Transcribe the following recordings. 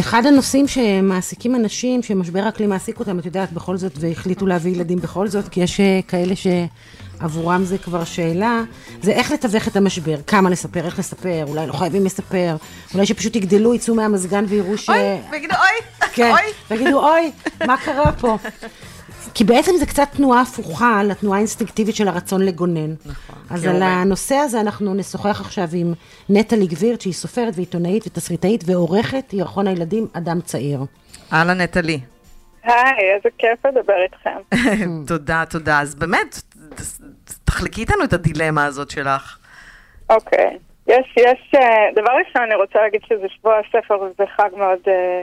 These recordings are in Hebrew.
אחד הנושאים שמעסיקים אנשים, שמשבר האקלים מעסיק אותם, את יודעת, בכל זאת, והחליטו להביא ילדים בכל זאת, כי יש אה, כאלה שעבורם זה כבר שאלה, זה איך לתווך את המשבר, כמה לספר, איך לספר, אולי לא חייבים לספר, אולי שפשוט יגדלו, יצאו מהמזגן ויראו ש... אוי, ויגידו אוי, כן, אוי. ויגידו, אוי, מה קרה פה? כי בעצם זה קצת תנועה הפוכה לתנועה האינסטינקטיבית של הרצון לגונן. נכון, אז. על הנושא הזה אנחנו נשוחח עכשיו עם נטלי גבירט, שהיא סופרת ועיתונאית ותסריטאית ועורכת ירחון הילדים אדם צעיר. אהלן נטלי. היי, איזה כיף לדבר איתכם. תודה, תודה. אז באמת, תחלקי איתנו את הדילמה הזאת שלך. אוקיי. יש, יש, אה, דבר ראשון, אני רוצה להגיד שזה שבוע הספר וזה חג מאוד אה,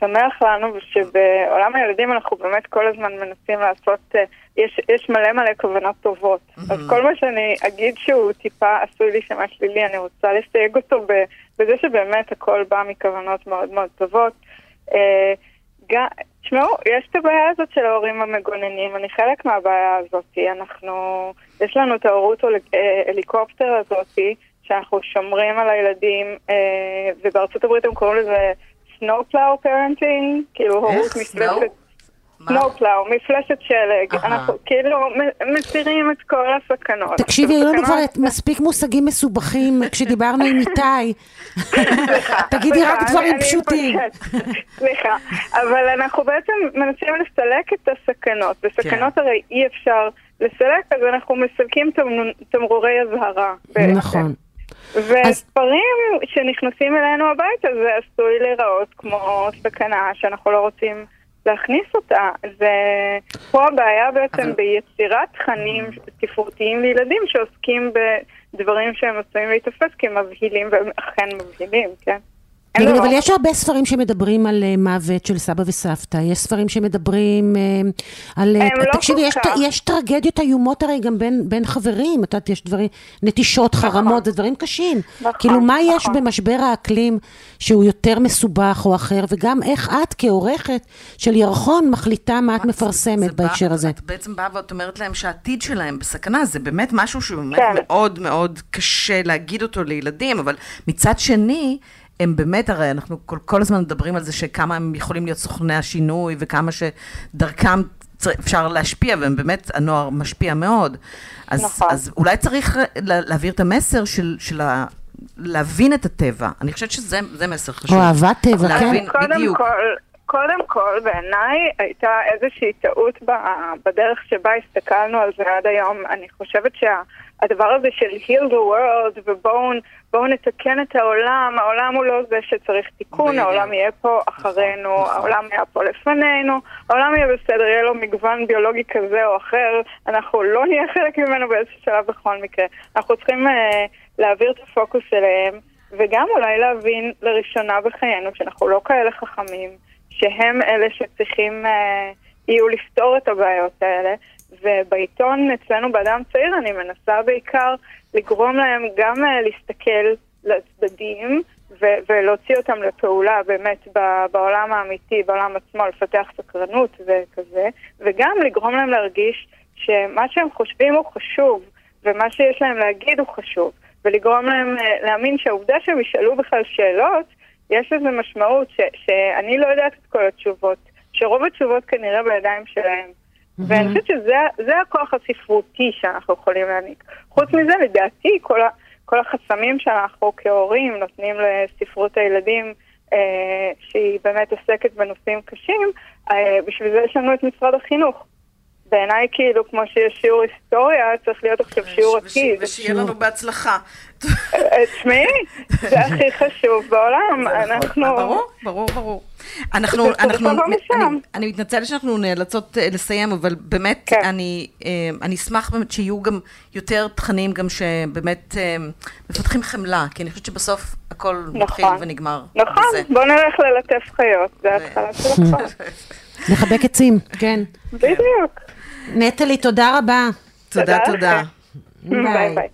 שמח לנו, ושבעולם הילדים אנחנו באמת כל הזמן מנסים לעשות, אה, יש, יש מלא מלא כוונות טובות. אז כל מה שאני אגיד שהוא טיפה עשוי להישמע שלילי, אני רוצה לסייג אותו בזה שבאמת הכל בא מכוונות מאוד מאוד טובות. אה, תשמעו, יש את הבעיה הזאת של ההורים המגוננים, אני חלק מהבעיה הזאת. אנחנו, יש לנו את ההורות אה, הליקופטר הזאת, שאנחנו שומרים על הילדים, ובארצות הברית הם קוראים לזה snowplow parenting, כאילו הורות? מה? snowplow, מפלסת שלג. אנחנו כאילו מסירים את כל הסכנות. תקשיבי, היו לנו כבר מספיק מושגים מסובכים כשדיברנו עם איתי. תגידי רק דברים פשוטים. סליחה, אבל אנחנו בעצם מנסים לסלק את הסכנות. וסכנות כן. הרי אי אפשר לסלק, אז אנחנו מסלקים תמ- תמרורי אזהרה. נכון. וספרים שנכנסים אלינו הביתה זה עשוי להיראות כמו סכנה שאנחנו לא רוצים להכניס אותה. ופה הבעיה בעצם אבל- ביצירת תכנים ספרותיים לילדים שעוסקים בדברים שהם עשויים להיתפס כמבהילים, והם אכן מבהילים, כן? תגידי, דבר- אבל יש הרבה ספרים שמדברים על אה, מוות של סבא וסבתא, יש ספרים שמדברים אה, על... אה, הם לא תקשיבי, יש, טרגדיות איומות הרי גם בין, בין חברים, את יודעת, יש דברים, נטישות, חרמות, זה דברים קשים. נכון, כאילו, מה יש נכון. במשבר האקלים שהוא יותר מסובך או אחר, וגם איך את כעורכת של ירחון מחליטה מה את זה מפרסמת בא- בהקשר הזה. את בעצם באה ואת אומרת להם שהעתיד שלהם בסכנה, זה באמת משהו שבאמת כן. מאוד מאוד קשה להגיד אותו לילדים, אבל מצד שני, הם באמת, הרי אנחנו כל, כל הזמן מדברים על זה שכמה הם יכולים להיות סוכני השינוי, וכמה שדרכם צר- אפשר להשפיע, והם באמת, הנוער משפיע מאוד. אז, נכון. אז אולי צריך לה, להעביר את המסר של, של ה... להבין את הטבע. אני חושבת שזה זה מסר חשוב. או אהבת טבע, כן. להבין קודם בדיוק. כל, קודם כל, בעיניי הייתה איזושהי טעות בדרך שבה הסתכלנו על זה עד היום. אני חושבת שהדבר הזה של heal the world ובואו בואו נתקן את העולם, העולם הוא לא זה שצריך תיקון, בדיוק. העולם יהיה פה אחרינו, נכון. העולם יהיה פה לפנינו, העולם יהיה בסדר, יהיה לו מגוון ביולוגי כזה או אחר, אנחנו לא נהיה חלק ממנו באיזשהו שלב בכל מקרה. אנחנו צריכים אה, להעביר את הפוקוס אליהם, וגם אולי להבין לראשונה בחיינו שאנחנו לא כאלה חכמים, שהם אלה שצריכים אה, יהיו לפתור את הבעיות האלה. ובעיתון אצלנו באדם צעיר אני מנסה בעיקר לגרום להם גם אה, להסתכל לצדדים ו- ולהוציא אותם לפעולה באמת ב- בעולם האמיתי, בעולם עצמו, לפתח סקרנות וכזה, וגם לגרום להם להרגיש שמה שהם חושבים הוא חשוב, ומה שיש להם להגיד הוא חשוב, ולגרום להם אה, להאמין שהעובדה שהם ישאלו בכלל שאלות, יש לזה משמעות ש- שאני לא יודעת את כל התשובות, שרוב התשובות כנראה בידיים שלהם. ואני חושבת שזה זה הכוח הספרותי שאנחנו יכולים להעניק. חוץ מזה, לדעתי, כל, ה, כל החסמים שאנחנו כהורים נותנים לספרות הילדים, אה, שהיא באמת עוסקת בנושאים קשים, אה, בשביל זה יש לנו את משרד החינוך. בעיניי, כאילו, כמו שיש שיעור היסטוריה, צריך להיות עכשיו שיעור וש- עתיד. ושיהיה לנו בהצלחה. אה, תשמעי, זה הכי חשוב בעולם. אנחנו... ברור, ברור, ברור. אנחנו, אנחנו, אני. אני מתנצלת שאנחנו נאלצות אה, לסיים, אבל באמת, כן. אני, אה, אני אשמח באמת שיהיו גם יותר תכנים גם שבאמת אה, מפתחים חמלה, כי אני חושבת שבסוף הכל מתחיל נכון. ונגמר נכון, בזה. בוא נלך ללטף חיות, זה ההתחלה של הכל. לחבק עצים, כן. בדיוק. נטלי, תודה רבה. תודה, תודה. ביי ביי.